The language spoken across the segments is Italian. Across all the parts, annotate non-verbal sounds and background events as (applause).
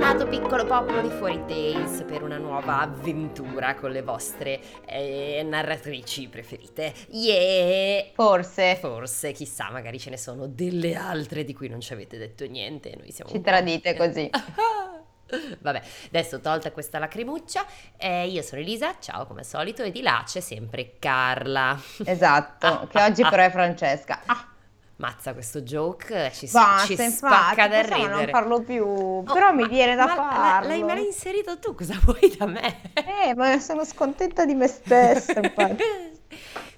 Bentornato piccolo popolo di Fuori Tales per una nuova avventura con le vostre eh, narratrici preferite. Yeah! Forse. Forse, chissà, magari ce ne sono delle altre di cui non ci avete detto niente. Noi siamo Ci po'- tradite così. (laughs) Vabbè, adesso tolta questa lacrimuccia, eh, io sono Elisa, ciao come al solito, e di là c'è sempre Carla. Esatto, che oggi però è Francesca. Ah, (laughs) Mazza questo joke, ci, basta, ci infatti, spacca da possiamo ridere. non farlo più, Oh, però mi ma- viene da ma farlo. L'hai mai inserito tu, cosa (laughs) vuoi da me? Eh, ma sono scontenta di me stessa, infatti. (laughs)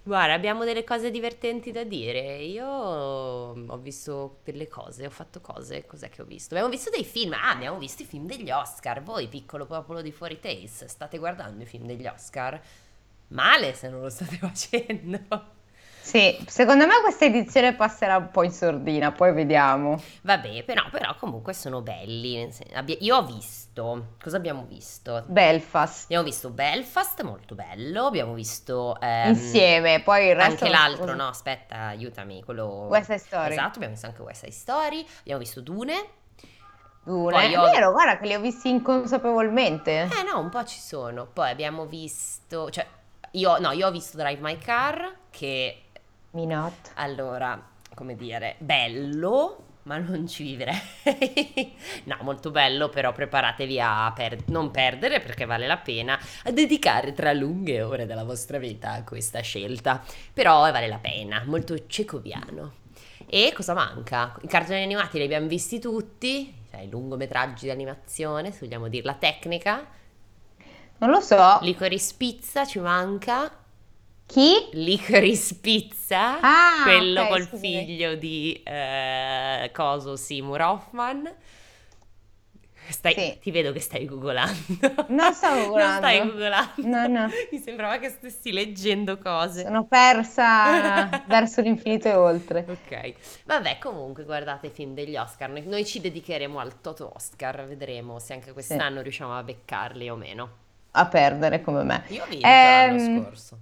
Guarda, abbiamo delle cose divertenti da dire. Io ho visto delle cose, ho fatto cose. Cos'è che ho visto? Abbiamo visto dei film. Ah, abbiamo visto i film degli Oscar. Voi, piccolo popolo di Fuori Tales, state guardando i film degli Oscar? Male se non lo state (laughs) facendo. Sì, secondo me questa edizione passerà un po' in sordina, poi vediamo. Vabbè, però, però comunque sono belli. Io ho visto. Cosa abbiamo visto? Belfast, Abbiamo visto Belfast, molto bello. Abbiamo visto. ehm, insieme, poi il resto... Anche l'altro, no? Aspetta, aiutami. Quello... West Side Story. Esatto, abbiamo visto anche West Side Story. Abbiamo visto Dune. Dune. Poi È io- vero, guarda che li ho visti inconsapevolmente. Eh no, un po' ci sono. Poi abbiamo visto. Cioè, io, no, io ho visto Drive My Car. Che Minot. allora, come dire, bello. Ma non ci vivrei. (laughs) no, molto bello, però preparatevi a per- non perdere perché vale la pena a dedicare tra lunghe ore della vostra vita a questa scelta. Però vale la pena, molto cecoviano. E cosa manca? I cartoni animati li abbiamo visti tutti, cioè i lungometraggi di animazione, se vogliamo dire la tecnica. Non lo so. Licorice Pizza ci manca. Chi? Licorice Pizza, Ah, quello ok, col scusami. figlio di eh, Coso Seymour Hoffman. Stai- Sì. Ti vedo che stai googolando. Non stavo (laughs) Non googolando. stai googolando. No, no. Mi sembrava che stessi leggendo cose. Sono persa (laughs) verso l'infinito e oltre. Ok, vabbè, comunque guardate i film degli Oscar. Noi, ci dedicheremo al Toto Oscar, vedremo se anche quest'anno riusciamo a beccarli o meno. A perdere come me. Io ho vinto Ehm, l'anno scorso.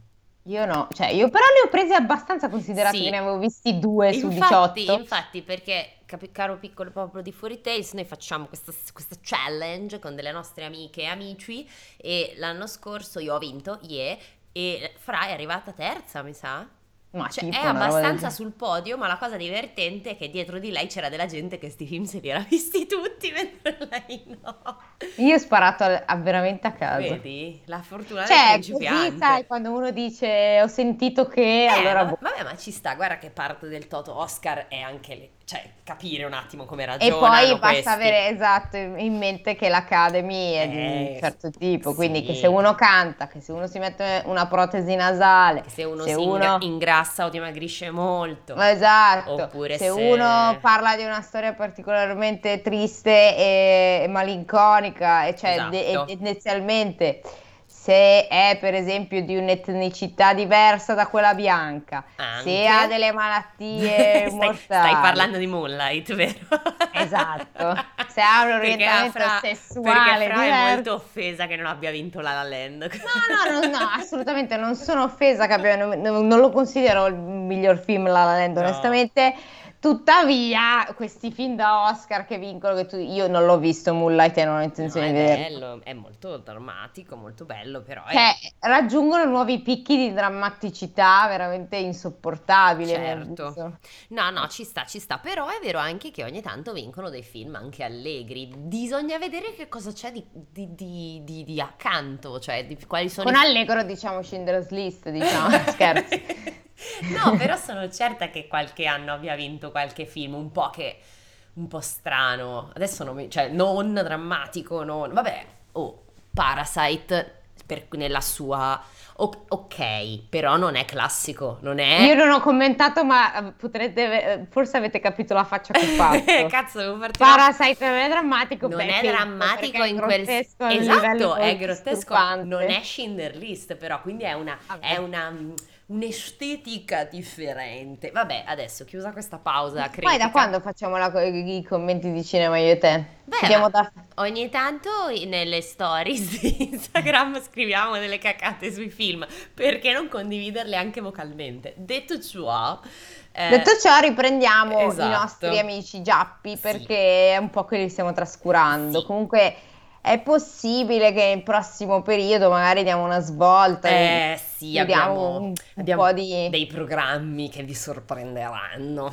Io no, cioè io però ne ho presi abbastanza considerato Sì. che ne avevo visti due su Infatti, 18. infatti, perché, caro piccolo popolo di Fuori Tales, noi facciamo questa, questa challenge con delle nostre amiche e amici e l'anno scorso io ho vinto, yeah, e Fra è arrivata terza, mi sa. Ma Cioè, è del abbastanza genere. sul podio, ma la cosa divertente è che dietro di lei c'era della gente che sti film se li era visti tutti, mentre lei no. Io ho sparato a, a veramente a caso. Vedi? La fortuna del Cioè, così principiante. sai, quando uno dice ho sentito che, Eh, allora boh. vabbè, ma ci sta, guarda che parte del Toto Oscar è anche le- cioè, capire un attimo come E ragionano poi basta questi. avere esatto in mente che l'Academy è di Eh, un certo tipo, quindi sì. che se uno canta, che se uno si mette una protesi nasale, Che se uno se si uno- ingra- ingrassa o dimagrisce molto. Esatto, Oppure se, se- uno parla di una storia particolarmente triste e malinconica, e cioè de- Esatto. e- tendenzialmente se è per esempio di un'etnicità diversa da quella bianca, Anche. se ha delle malattie (laughs) stai, mortali, stai parlando di Moonlight, vero? Esatto. (laughs) Se ha un Perché orientamento Fra- sessuale Perché Fra è diverso. molto offesa che non abbia vinto La La Land. No, no, no, no, assolutamente non sono offesa che abbia, non, non lo considero il miglior film La La Land, No. onestamente. Tuttavia, questi film da Oscar che vincono, che tu- io non l'ho visto Moonlight e non ho No, intenzione è di vederlo. bello, è molto drammatico, molto bello, però è Cioè, raggiungono nuovi picchi di drammaticità veramente insopportabili. Certo. No, no, ci sta, ci sta, però è vero anche che ogni tanto vincono dei film anche allegri. Bisogna vedere che cosa c'è di, di- di- di- di accanto, cioè di, quali sono Con i Allegro diciamo Schindler's List, diciamo, (laughs) scherzi. (laughs) No, però sono certa che qualche anno abbia vinto qualche film un po' che un po' strano. Adesso non mi, cioè non drammatico, non vabbè, oh, Parasite per- nella sua o- ok, però non è classico, non è Io non ho commentato, ma eh, potrete, eh, forse avete capito la faccia che ho fatto. (laughs) Cazzo, devo farti Parasite non è drammatico, non è drammatico in quel esatto, è grottesco, disturbante. non è Schindler List, però quindi è una, Vabbè. è una mm, un'estetica differente. Vabbè, adesso chiusa questa pausa Poi critica. da quando facciamo la- i commenti di cinema io e te? Beh, da... ogni tanto nelle stories di (laughs) Instagram scriviamo delle cacate sui film, perché non condividerle anche vocalmente? Detto ciò, eh, Detto ciò, riprendiamo i esatto. nostri amici giappi Sì. perché è un po' che li stiamo trascurando. Sì. Comunque è possibile che nel prossimo periodo magari diamo una svolta e Eh sì, abbiamo, un, abbiamo po' di... dei programmi che vi sorprenderanno.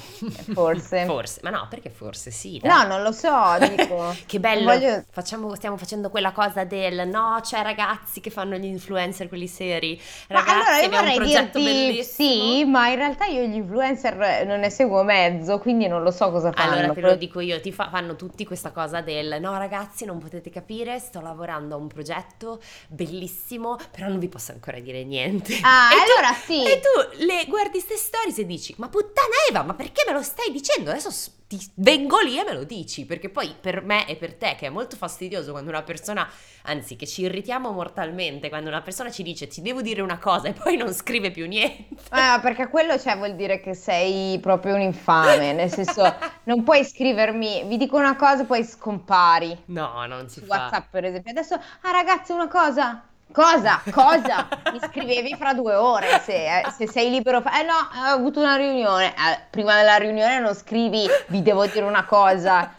Forse. (laughs) Forse, ma no, perché forse sì. dai. No, non lo so, dico. (laughs) Che bello, Voglio- facciamo- stiamo facendo quella cosa del no, c'è ragazzi che fanno gli influencer, quelli seri. Ma Ragazzi, allora io vorrei dirti bellissimo. sì, ma in realtà io gli influencer non ne seguo mezzo, quindi non lo so cosa fanno. Allora te lo dico io, ti fa- fanno tutti questa cosa del no ragazzi non potete capire, sto lavorando a un progetto bellissimo, però non vi posso ancora dire niente. Ah, E tu- allora sì. E tu le guardi ste stories e dici ma puttana Eva, ma perché me lo stai dicendo? Adesso ti vengo lì e me lo dici, perché poi per me e per te che è molto fastidioso quando una persona, anzi che ci irritiamo mortalmente, quando una persona ci dice ti devo dire una cosa e poi non scrive più niente. Ah, perché quello cioè, vuol dire che sei proprio un infame, nel senso non puoi scrivermi, vi dico una cosa e poi scompari No, non si su fa. WhatsApp per esempio. Adesso, ah ragazzi, una cosa. Cosa? Cosa? Mi scrivevi fra due ore se, eh, se sei libero. fa- Eh no, ho avuto una riunione. Eh, prima della riunione non scrivi, vi devo dire una cosa.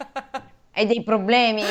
Hai dei problemi?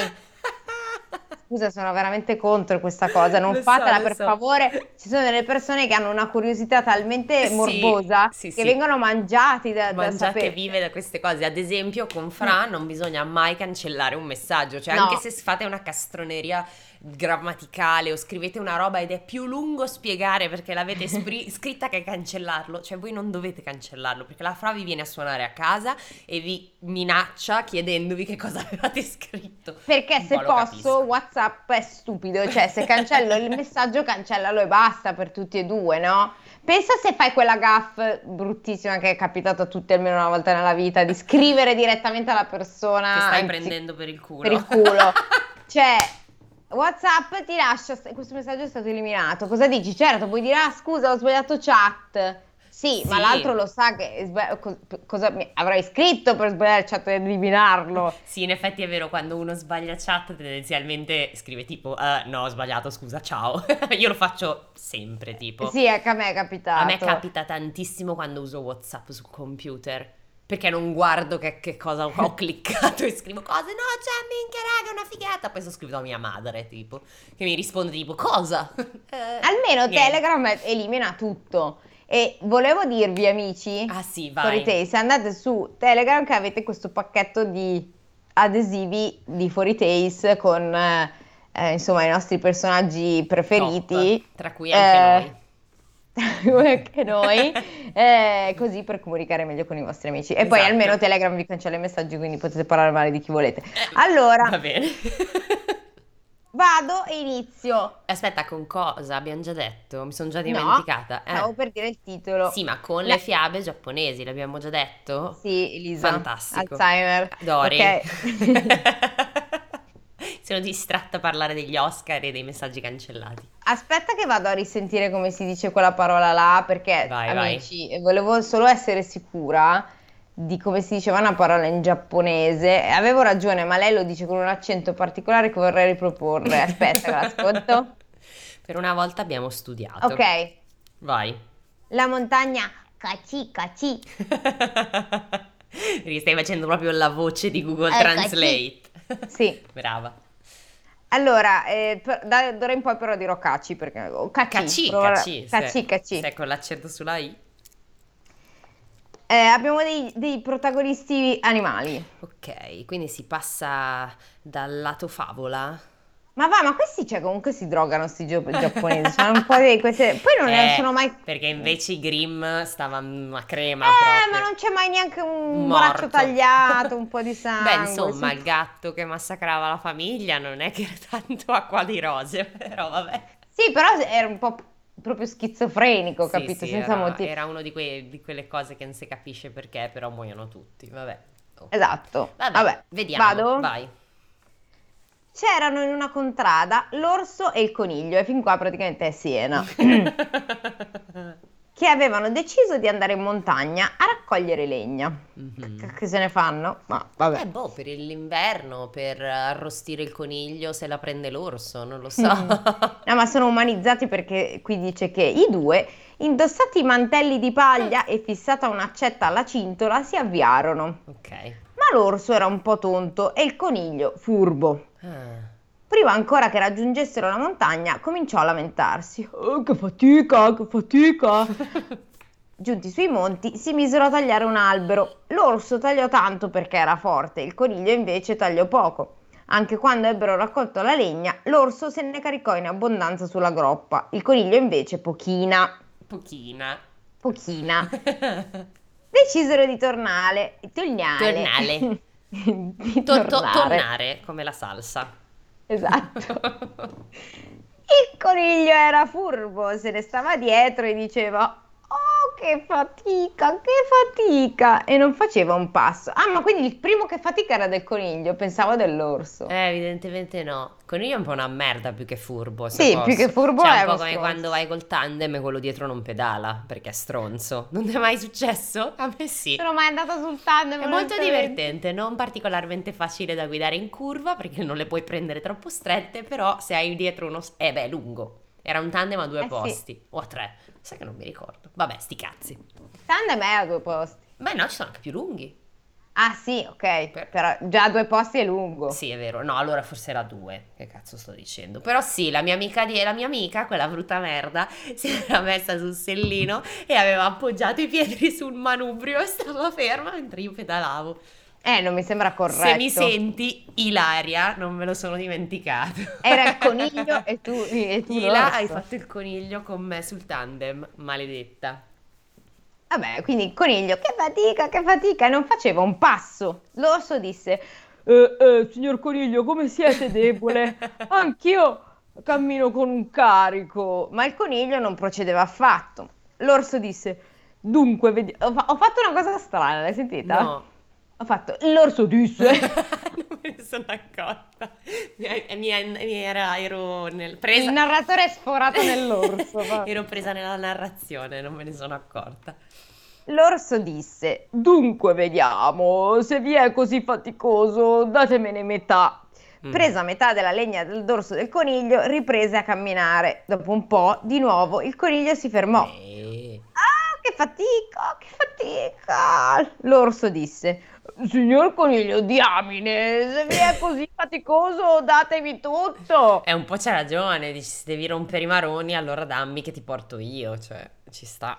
Scusa, sono veramente contro questa cosa. Non Lo so, fatela lo per so. favore. Ci sono delle persone che hanno una curiosità talmente Sì, morbosa sì, che sì. vengono mangiati da, da Mangiate sapere. vive da queste cose. Ad esempio, con Fra non bisogna mai cancellare un messaggio. Cioè, No. anche se fate una castroneria grammaticale o scrivete una roba ed è più lungo spiegare perché l'avete (laughs) spri- scritta che cancellarlo, cioè voi non dovete cancellarlo perché la Fra vi viene a suonare a casa e vi minaccia chiedendovi che cosa avevate scritto. Perché se posso. WhatsApp è stupido, cioè se cancello il (laughs) messaggio, cancellalo e basta per tutti e due, no? Pensa se fai quella gaff bruttissima che è capitato a tutti almeno una volta nella vita, di scrivere direttamente alla persona Che stai anzi- prendendo per il culo. per il culo. (laughs) Cioè, WhatsApp ti lascia, questo messaggio è stato eliminato. Cosa dici? Certo, puoi dire, ah scusa, ho sbagliato chat. Sì, ma Sì. l'altro lo sa che cosa mi avrai scritto per sbagliare il chat e eliminarlo. (laughs) Sì, in effetti è vero, quando uno sbaglia chat tendenzialmente scrive tipo "Eh, no, ho sbagliato, scusa, ciao. (laughs) Io lo faccio sempre, tipo. Sì, anche a me è capitato. A me capita tantissimo quando uso WhatsApp sul computer. Perché non guardo che, che cosa ho (laughs) cliccato e scrivo cose. No, cioè, minchia, raga, una figata. Poi sto scrivendo a mia madre, tipo, che mi risponde tipo, cosa? (laughs) Eh, Almeno niente. Telegram elimina tutto. E volevo dirvi, amici, Ah sì, vai. Taste, andate su Telegram che avete questo pacchetto di adesivi di Fuori Taste con eh, insomma i nostri personaggi preferiti. Top, tra cui anche Eh, noi. (laughs) anche noi, eh, così per comunicare meglio con i vostri amici. E poi Esatto. almeno Telegram vi cancella i messaggi, quindi potete parlare male di chi volete. Allora, Va bene. (laughs) vado e inizio. Aspetta, con cosa? Abbiamo già detto? Mi sono già No, dimenticata. Eh. Stavo per dire il titolo. Sì, ma con La- le fiabe giapponesi, l'abbiamo già detto? Sì, Elisa. Fantastico. Alzheimer. Dori. Ok. (laughs) Sono distratta a parlare degli Oscar e dei messaggi cancellati. Aspetta che vado a risentire come si dice quella parola là, perché Vai, vai. amici, volevo solo essere sicura di come si diceva una parola in giapponese. Avevo ragione, ma lei lo dice con un accento particolare che vorrei riproporre. Aspetta, l'ascolto. (laughs) Per una volta abbiamo studiato. Ok, Vai. la montagna caci caci. (laughs) Perché stai facendo proprio la voce di Google Eh, Translate. Sì. (laughs) Brava. Allora, eh, per- da d'ora in poi però dirò caci perché o caci, Caci, provare- caci. caci, se- caci. se con l'accento sulla I. Eh, abbiamo dei, dei protagonisti animali. Ok, quindi si passa dal lato favola. Ma va, ma questi cioè, comunque si drogano sti gio- (laughs) giapponesi, sono un po' di queste... Poi non ne Eh, sono mai... Perché invece i Grimm stavano a crema Eh, proprio. ma non c'è mai neanche un braccio tagliato, un po' di (laughs) sangue. Beh, insomma, sì. il gatto che massacrava la famiglia non è che era tanto acqua di rose, (laughs) però vabbè. Sì, però era un po' proprio schizofrenico, Sì, capito? sì, Senza era, motivo. era uno di, quei- di quelle cose che non si capisce perché, però muoiono tutti, vabbè. Oh. Esatto. Vabbè, Vabbè, vediamo, vado? vai. C'erano in una contrada l'orso e il coniglio, e fin qua praticamente è Siena. (laughs) che avevano deciso di andare in montagna a raccogliere legna. Mhm. Che se ne fanno? Ma vabbè. Eh, boh, per l'inverno, per arrostire il coniglio se la prende l'orso, non lo (laughs) so. No, ma sono umanizzati perché qui dice che i due, indossati i mantelli di paglia e fissata un'accetta alla cintola, si avviarono. Ok. Ma l'orso era un po' tonto e il coniglio furbo. Ah. Prima ancora che raggiungessero la montagna, cominciò a lamentarsi. "Oh, che fatica, che fatica! (laughs) Giunti sui monti, si misero a tagliare un albero. L'orso tagliò tanto perché era forte, il coniglio invece tagliò poco. Anche quando ebbero raccolto la legna, l'orso se ne caricò in abbondanza sulla groppa, il coniglio invece pochina, Pochina. pochina. (laughs) Decisero di tornare, tornare. Tornare. (laughs) di To- to- tornare. tonnare, come la salsa. Esatto. (laughs) Il coniglio era furbo, se ne stava dietro e diceva: che fatica, che fatica! E non faceva un passo. Ah, ma quindi il primo che fatica era del coniglio, pensavo dell'orso. Eh, evidentemente no. Il coniglio è un po' una merda più che furbo. se Sì, posso. più che furbo Cioè, è un po' uno come stronzo. quando vai col tandem e quello dietro non pedala perché è stronzo. (laughs) Non ti è mai successo? A me sì. Sono mai andata sul tandem. È molto divertente, non particolarmente facile da guidare in curva perché non le puoi prendere troppo strette, però se hai dietro uno... s- Eh beh, è lungo. Era un tandem a due Eh sì. posti, o a tre, sai che non mi ricordo. Vabbè, sti cazzi. Tandem è a due posti. Beh no, ci sono anche più lunghi. Ah, sì, ok. Per- Però già a due posti è lungo. Sì, è vero. No, allora forse era due. Che cazzo sto dicendo? Però sì, la mia amica, di- la mia amica, quella brutta merda, (laughs) si era messa sul sellino e aveva appoggiato i piedi (laughs) sul manubrio e stava ferma mentre io pedalavo. Eh, non mi sembra corretto. Se mi senti, Ilaria, non me lo sono dimenticato. Era il coniglio (laughs) e tu, e tu Ila, hai fatto il coniglio con me sul tandem, maledetta. Vabbè, quindi il coniglio, che fatica, che fatica, non faceva un passo. L'orso disse, eh, eh, signor coniglio, come siete debole? (laughs) Anch'io cammino con un carico. Ma il coniglio non procedeva affatto. L'orso disse, dunque, vedi... ho, fa- ho fatto una cosa strana, l'hai sentita? No. Ho fatto, l'orso disse... (laughs) non me ne sono accorta. Mi, mi- mi era, ero nel, presa... Il narratore è sforato nell'orso. (laughs) ero presa nella narrazione, non me ne sono accorta. L'orso disse, dunque vediamo, se vi è così faticoso, datemene metà. Mm. Presa metà della legna del dorso del coniglio, riprese a camminare. Dopo un po', di nuovo, il coniglio si fermò. Eh. Ah, che fatica, che fatica! L'orso disse, signor coniglio, diamine, se vi è così faticoso, datemi tutto. E un po' c'ha ragione, dici se devi rompere i maroni allora dammi che ti porto io, cioè ci sta.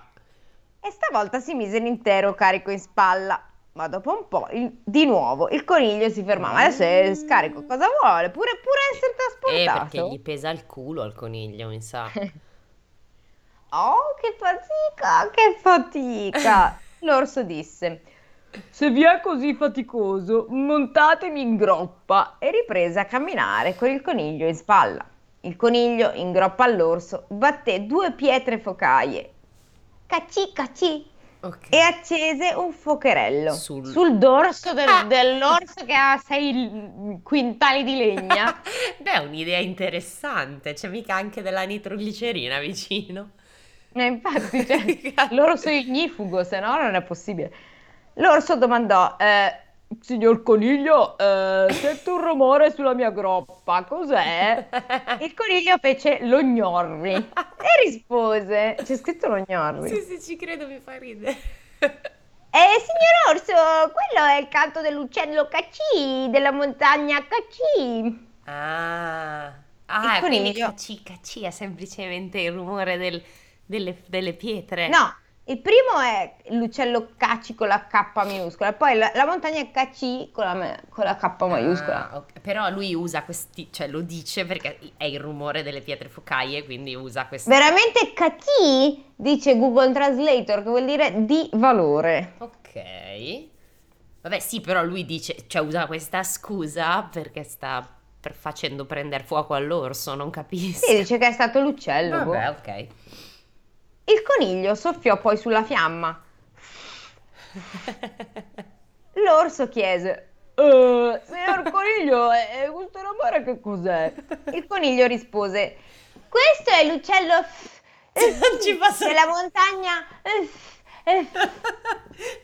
E stavolta si mise l'intero carico in spalla. Ma dopo un po', il- di nuovo, il coniglio si fermava. Adesso è scarico, cosa vuole? Pure, pure essere Eh, trasportato. perché gli pesa il culo al coniglio, mi sa. (laughs) Oh, che fatica, che fatica! (laughs) L'orso disse: Se vi è così faticoso, montatemi in groppa. E riprese a camminare con il coniglio in spalla. Il coniglio, in groppa all'orso, batté due pietre focaie. Cacci, cacci. Ok. E accese un fuocherello Sul- sul, dorso del- Ah. dell'orso che ha sei quintali di legna. (laughs) Beh, un'idea interessante, c'è mica anche della nitroglicerina vicino. Eh, infatti, cioè, (laughs) l'orso ignifugo, se no non è possibile. L'orso domandò, eh, signor coniglio, eh, sento un rumore sulla mia groppa, cos'è? (laughs) Il coniglio fece lo gnorri e rispose, c'è scritto lo gnorri. Sì, sì, ci credo, mi fa ridere. Eh, signor orso, quello è il canto dell'uccello cacci, della montagna cacci. Ah, ah Il quindi coniglio. cacci, cacci è semplicemente il rumore del- delle, delle pietre. No, il primo è l'uccello cacci con la K minuscola, poi la, la montagna è cacci con la, con la K maiuscola. Ah, ok. Però lui usa questi, cioè lo dice perché è il rumore delle pietre focaie, quindi usa questi. Veramente cacchi, dice Google Translator, che vuol dire di valore. Ok. Vabbè, sì, però lui dice, cioè usa questa scusa perché sta per- facendo prendere fuoco all'orso, non capisco. Sì, dice che è stato l'uccello. boh. Vabbè, ok. Il coniglio soffiò poi sulla fiamma. L'orso chiese: "Eh, Signor coniglio, eh, questo rumore che cos'è? Il coniglio rispose: Questo è l'uccello f- (laughs) Non ci posso Nella montagna... eh, (laughs) eh,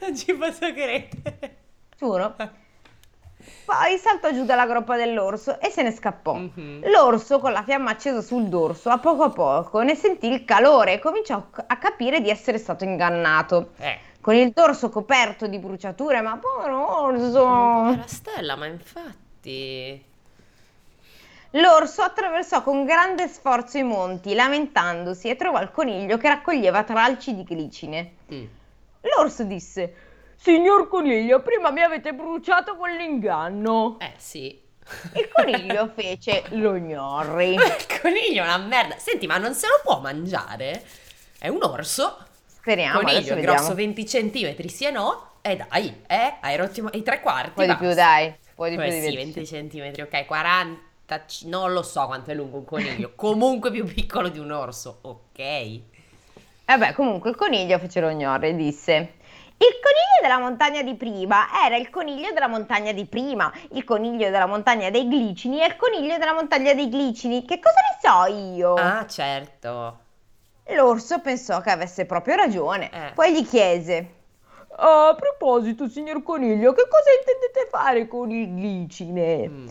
Non ci posso credere. giuro. Poi saltò giù dalla groppa dell'orso e se ne scappò. Mhm. L'orso, con la fiamma accesa sul dorso, a poco a poco ne sentì il calore e cominciò a capire di essere stato ingannato. Eh. Con il dorso coperto di bruciature, ma povero orso! La stella, ma infatti... L'orso attraversò con grande sforzo i monti, lamentandosi, e trovò il coniglio che raccoglieva tralci di glicine. Mm. L'orso disse: Signor coniglio, prima mi avete bruciato con l'inganno. Eh sì. Il coniglio (laughs) fece lo gnorri. Il coniglio è una merda. Senti, ma non se lo può mangiare? È un orso. Speriamo, coniglio vediamo. grosso 20 centimetri, sì e no. E dai, eh, hai rotto i- tre quarti. Un po' di più, dai. Un po' di più Eh di sì, 20 centimetri, ok, 40, c- non lo so quanto è lungo un coniglio, (laughs) comunque più piccolo di un orso, ok. Vabbè, comunque il coniglio fece lo gnorri e disse: Il coniglio della montagna di prima era il coniglio della montagna di prima, il coniglio della montagna dei glicini e il coniglio della montagna dei glicini. Che cosa ne so io? Ah, certo. L'orso pensò che avesse proprio ragione, Eh. poi gli chiese: A proposito, signor coniglio, che cosa intendete fare con il glicine? Mm.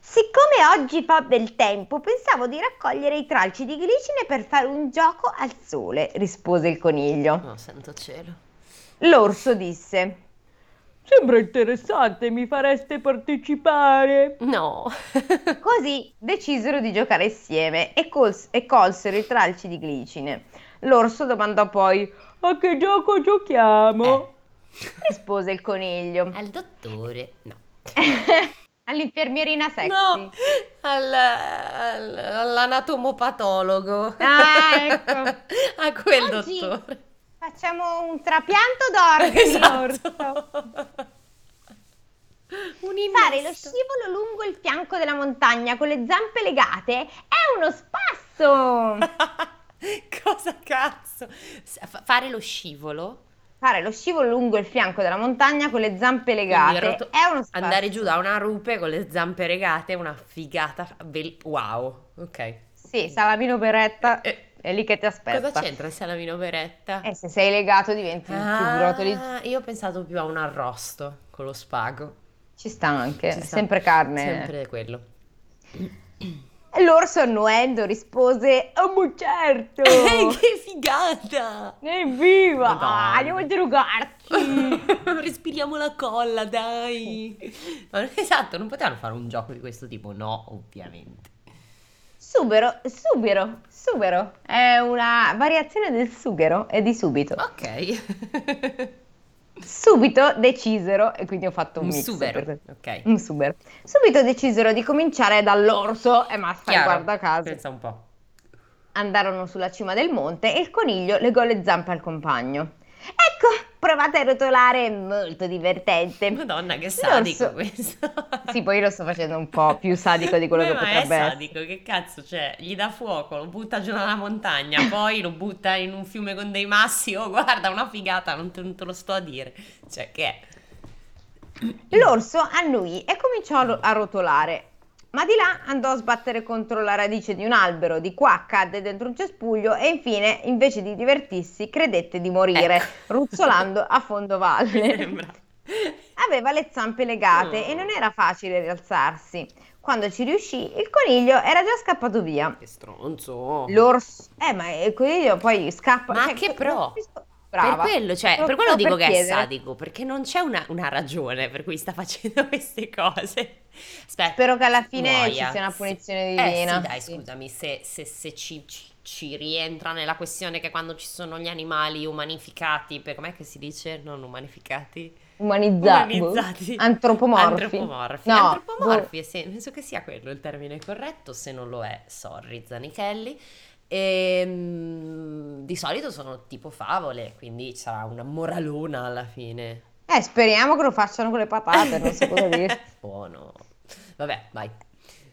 Siccome oggi fa bel tempo, pensavo di raccogliere i tralci di glicine per fare un gioco al sole, rispose il coniglio. No, santo cielo. L'orso disse: Sembra interessante, mi fareste partecipare? No. (laughs) Così decisero di giocare insieme e, cols- e colsero i tralci di glicine. L'orso domandò poi: A che gioco giochiamo? rispose il coniglio. Al dottore. No. (laughs) All'infermierina sexy. No, al, al- all'anatomopatologo. Ah, ecco. (laughs) A quel Oggi dottore. Facciamo un trapianto orso. (laughs) Esatto. (laughs) Fare lo scivolo lungo il fianco della montagna con le zampe legate è uno spasso. (laughs) Cosa cazzo? Fa- Fare lo scivolo? Fare lo scivolo lungo il fianco della montagna con le zampe legate roto- è uno spasso. Andare giù da una rupe con le zampe regate è una figata. Wow, ok. Sì, salamino beretta Eh, è lì che ti aspetta. cosa c'entra il salamino beretta? Eh, se sei legato diventi più rotoli. Ah, io ho pensato più a un arrosto con lo spago. Ci sta anche, Ci sta. sempre carne. Sempre quello. L'orso annuendo rispose: Oh, ma certo! (laughs) che figata! Evviva! Madonna. Andiamo a drogarci! (laughs) Respiriamo la colla, dai. Esatto, non potevano fare un gioco di questo tipo? No, ovviamente. Subero, subero, subero. È una variazione del sughero e di subito. Ok. (laughs) Subito decisero, e quindi ho fatto un, Un mix subero. per- Ok. Un subero. Subito decisero di cominciare dall'orso, e ma stai Chiaro. guarda caso. Pensa un po'. Andarono sulla cima del monte e il coniglio legò le zampe al compagno. Ecco, provate a rotolare, è molto divertente. Madonna, che sadico L'orso- questo. Sì, poi io lo sto facendo un po' più sadico di quello Eh, che ma potrebbe è essere. sadico, che cazzo c'è? Gli dà fuoco, lo butta giù dalla montagna, (laughs) poi lo butta in un fiume con dei massi. Oh, guarda, una figata, non te, non te lo sto a dire. Cioè, che è? L'orso annui e cominciò a a rotolare, ma di là andò a sbattere contro la radice di un albero, di qua cadde dentro un cespuglio e infine, invece di divertirsi, credette di morire, Ecco. (laughs) ruzzolando a fondo valle. Aveva le zampe legate Oh. e non era facile rialzarsi. Quando ci riuscì, il coniglio era già scappato via. Che stronzo. L'orso... Eh, ma il coniglio poi scappa... Ma cioè, che pro? capisco- Brava. Per quello, cioè, per quello dico per che è chiedere. sadico, perché non c'è una, una ragione per cui sta facendo (laughs) queste cose. Aspetta, Spero che alla fine muoia. ci sia una punizione Eh divina. sì, dai, Sì. scusami, se, se- se ci, ci- ci rientra nella questione che quando ci sono gli animali umanificati, per, com'è che si dice? Non umanificati? Umanizzati. Umanizzati. (laughs) Antropomorfi. Antropomorfi. No, Antropomorfi, eh sì, penso che sia quello il termine corretto, se non lo è, sorry Zanichelli. Ehm, di solito sono tipo favole, quindi sarà una moralona alla fine. Eh, speriamo che lo facciano con le patate, non so cosa dire. (laughs) Buono. Vabbè, vai.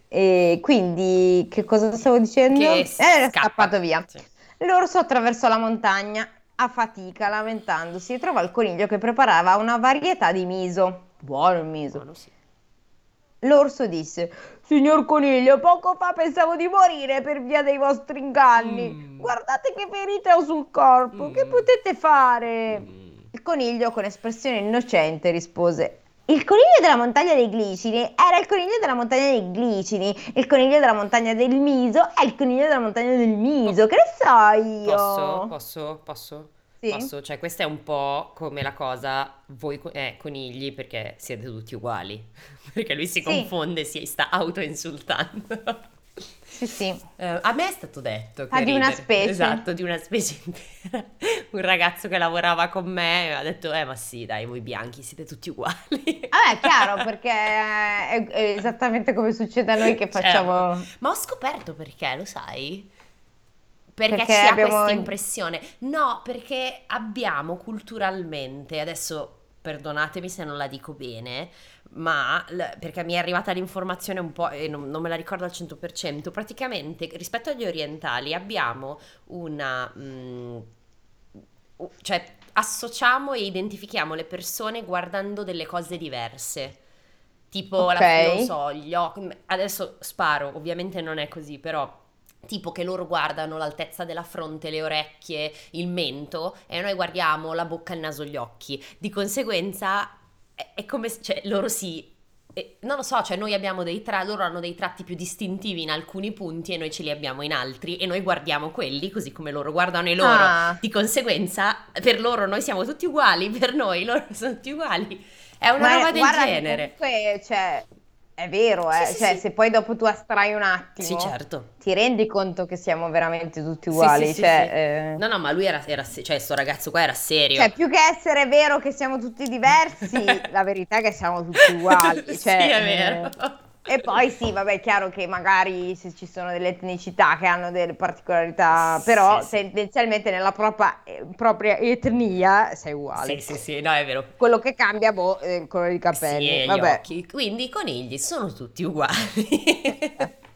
E quindi, che cosa stavo dicendo? Che Eh, scappa. scappato via. Sì. L'orso attraversò la montagna a fatica, lamentandosi, e trovò il coniglio che preparava una varietà di miso. Buono il miso. Buono, sì. L'orso disse: Signor coniglio, poco fa pensavo di morire per via dei vostri inganni. Mm. Guardate che ferite ho sul corpo, che Mm. potete fare? Mm. Il coniglio con espressione innocente rispose: Il coniglio della montagna dei glicini era il coniglio della montagna dei glicini. Il coniglio della montagna del miso è il coniglio della montagna del miso. Che ne so io? Posso? Posso? Posso? Sì? Posso? Cioè, questa è un po' come la cosa, voi eh, conigli perché siete tutti uguali. (laughs) Perché lui si Sì. confonde, si sta auto-insultando. Sì, sì. Eh, a me è stato detto che Ah, di una specie. Esatto, di una specie intera. (laughs) Un ragazzo che lavorava con me ha detto, eh ma sì, dai, voi bianchi siete tutti uguali. Vabbè, è chiaro, (laughs) perché è, esattamente come succede a noi che Certo. facciamo. Ma ho scoperto perché, lo sai? Perché, Perché si ha abbiamo- questa impressione. No, perché abbiamo culturalmente, adesso perdonatemi se non la dico bene, ma perché mi è arrivata l'informazione un po' e non, non me la ricordo al 100%, praticamente rispetto agli orientali abbiamo una... mm, u- cioè associamo e identifichiamo le persone guardando delle cose diverse. Tipo, la, Ok. non so, gli occhi. Adesso sparo, ovviamente non è così, però. Tipo che loro guardano l'altezza della fronte, le orecchie, il mento e noi guardiamo la bocca, il naso, gli occhi. Di conseguenza è, è come se, cioè, loro si e non lo so, cioè noi abbiamo dei tratti, loro hanno dei tratti più distintivi in alcuni punti e noi ce li abbiamo in altri e noi guardiamo quelli così come loro guardano i loro. Ah. Di conseguenza, per loro noi siamo tutti uguali, per noi loro (laughs) sono tutti uguali. È una Ma roba del genere. comunque, cioè, è vero, eh. Sì, sì, Cioè, sì. se poi dopo tu astrai un attimo, Sì, certo. ti rendi conto che siamo veramente tutti Sì, uguali. sì, sì, cioè, sì. eh, No, no, ma lui era, era se- cioè, sto ragazzo qua era serio. cioè, più che essere vero che siamo tutti diversi, (laughs) la verità è che siamo tutti uguali. sì, cioè, è eh, vero. E poi sì, vabbè, è chiaro che magari se ci sono delle etnicità che hanno delle particolarità, però Sì, sì. tendenzialmente nella propria, eh, propria etnia sei uguale. Sì, sì, sì, no, è vero. Quello che cambia, boh, è il colore di Sì, capelli. gli vabbè. occhi. Quindi i conigli sono tutti uguali. (laughs)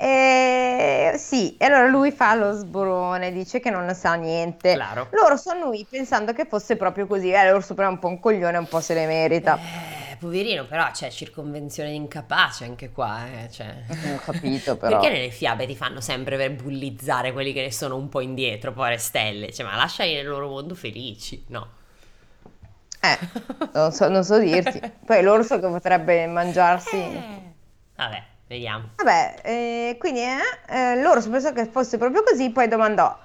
Eh, sì, e allora lui fa lo sborone, dice che non sa niente. Claro. Loro sono lui pensando che fosse proprio così. Eh, l'orso però è un po' un coglione, un po' se le merita. Eh, poverino, però c'è circonvenzione di incapace anche qua, eh, cioè. Non ho capito, però. Perché nelle fiabe ti fanno sempre per bullizzare quelli che ne sono un po' indietro, povere stelle? Cioè, ma lasciali nel loro mondo felici, no? Eh, non so, non so dirti. (laughs) Poi l'orso che potrebbe mangiarsi... Eh. Vabbè, vediamo. Vabbè, eh, quindi eh, eh, l'orso pensò che fosse proprio così, poi domandò: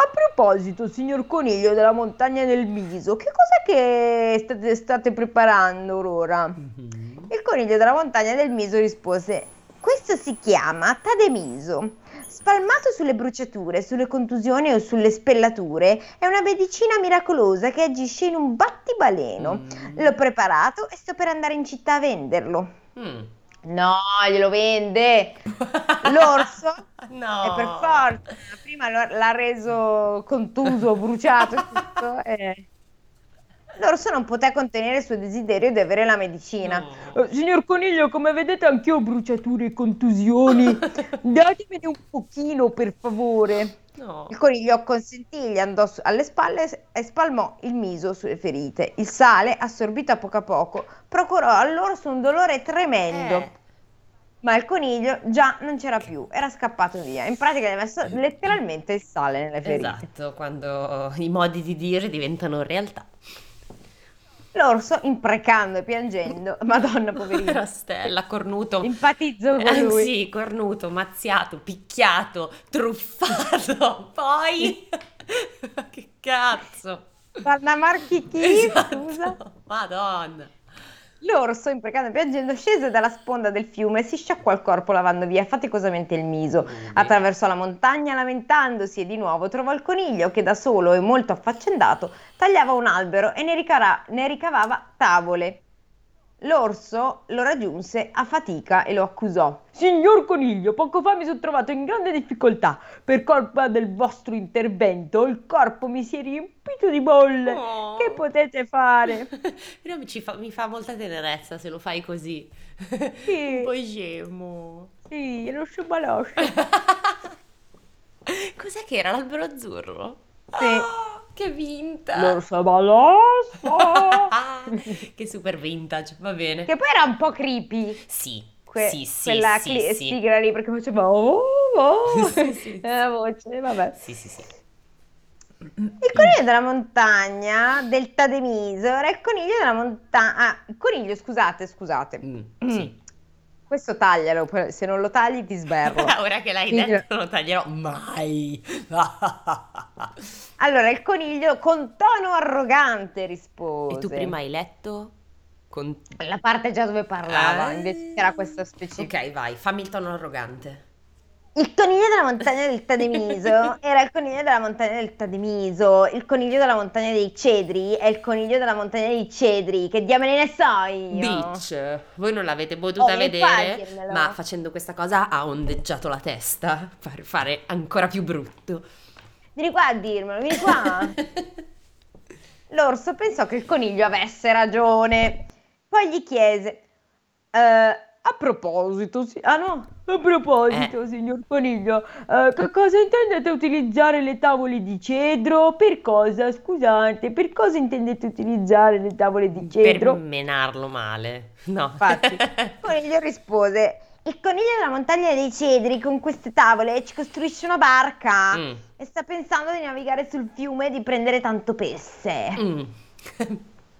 A proposito, signor coniglio della montagna del miso, che cos'è che state, state preparando ora? Il coniglio della montagna del miso rispose: Questo si chiama tademiso. Spalmato sulle bruciature, sulle contusioni o sulle spellature, è una medicina miracolosa che agisce in un battibaleno. Mm. L'ho preparato e sto per andare in città a venderlo. Mm. No, glielo vende. L'orso (laughs) no. è per forza. Prima lo- l'ha reso contuso, bruciato e tutto. e- L'orso non poté contenere il suo desiderio di avere la medicina. No. Eh, signor Coniglio, come vedete anch'io ho bruciature e contusioni. (laughs) Datemene un pochino, per favore. No. Il coniglio acconsentì, gli andò su- alle spalle e spalmò il miso sulle ferite. Il sale, assorbito a poco a poco, procurò all'orso un dolore tremendo. Eh. Ma il coniglio già non c'era più, era scappato via. In pratica gli ha messo letteralmente il sale nelle ferite. Esatto, quando i modi di dire diventano realtà. L'orso, imprecando e piangendo, (laughs) madonna poverina, Stella, cornuto. empatizzo con Eh, lui. sì, cornuto, mazziato, picchiato, truffato. (laughs) Poi... (laughs) che cazzo. Guarda Marchi chi, Esatto. scusa. Madonna. L'orso, imprecando e piangendo, scese dalla sponda del fiume e si sciacquò il corpo lavando via faticosamente il miso. Attraversò la montagna lamentandosi e di nuovo trovò il coniglio che da solo e molto affaccendato tagliava un albero e ne, ricara- ne ricavava tavole. L'orso lo raggiunse a fatica e lo accusò. Signor Coniglio, poco fa mi sono trovato in grande difficoltà. Per colpa del vostro intervento, il corpo mi si è riempito di bolle. Oh. Che potete fare? (laughs) Però mi, ci fa, mi fa molta tenerezza se lo fai così. (laughs) Sì. Un po' scemo. Sì, lo sciabaloscio. (laughs) Cos'è che era l'albero azzurro? Sì. Ah, che vinta! Lo sciabaloscio. Ah, (laughs) che super vintage, va bene. Che poi era un po' creepy. Sì, que- sì, sì, quella sì, cli- sì. sigla lì perché faceva oh. oh, (laughs) Sì, sì, è la voce, vabbè. Sì, sì, sì. Il coniglio della montagna del Tademiso era il coniglio della montagna. Ah, coniglio, scusate, scusate. Mm, sì. Questo taglialo, se non lo tagli ti sberlo. (laughs) Ora che l'hai Quindi- detto, non lo taglierò mai. (laughs) Allora, il coniglio con tono arrogante rispose. E tu prima hai letto? Con... La parte già dove parlava, Ah. invece c'era questa specifica. Ok, vai, fammi il tono arrogante. Il coniglio della montagna del Tademiso era il coniglio della montagna del Tademiso. Il coniglio della montagna dei cedri è il coniglio della montagna dei cedri. Che diamine ne so io? Bitch, voi non l'avete potuta Oh, vedere, ma facendo questa cosa ha ondeggiato la testa per fare ancora più brutto. Vieni qua a dirmelo, vieni qua. (laughs) L'orso pensò che il coniglio avesse ragione. Poi gli chiese: "Eh, A proposito, sì. Ah no, a proposito, signor coniglio, eh, che cosa intendete utilizzare le tavole di cedro? Per cosa? Scusate, per cosa intendete utilizzare le tavole di per cedro? menarlo male. No. Infatti, il (laughs) coniglio rispose: Il coniglio della montagna dei cedri con queste tavole ci costruisce una barca Mm, e sta pensando di navigare sul fiume e di prendere tanto pesce. mm. (laughs)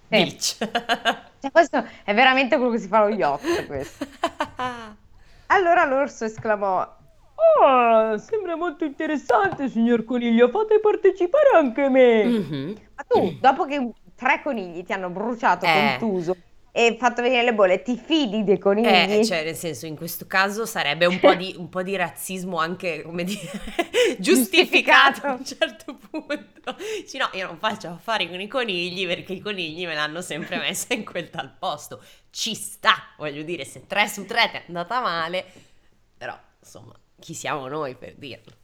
Bitch. (laughs) Cioè, questo è veramente quello che si fa allo yacht, questo. (laughs) Allora l'orso esclamò: Ah, sembra molto interessante, signor Coniglio. Fate partecipare anche me. Mhm. Ma tu, dopo che tre conigli ti hanno bruciato, Eh. contuso e fatto venire le bolle, ti fidi dei conigli? Eh, cioè, nel senso, in questo caso sarebbe un po' di, un po' di razzismo anche, come dire, (laughs) giustificato a un certo punto. Sì, no, io non faccio affari con i conigli perché i conigli me l'hanno sempre messa in quel tal posto. Ci sta, voglio dire, se 3 su 3 ti è andata male, però, insomma, chi siamo noi per dirlo?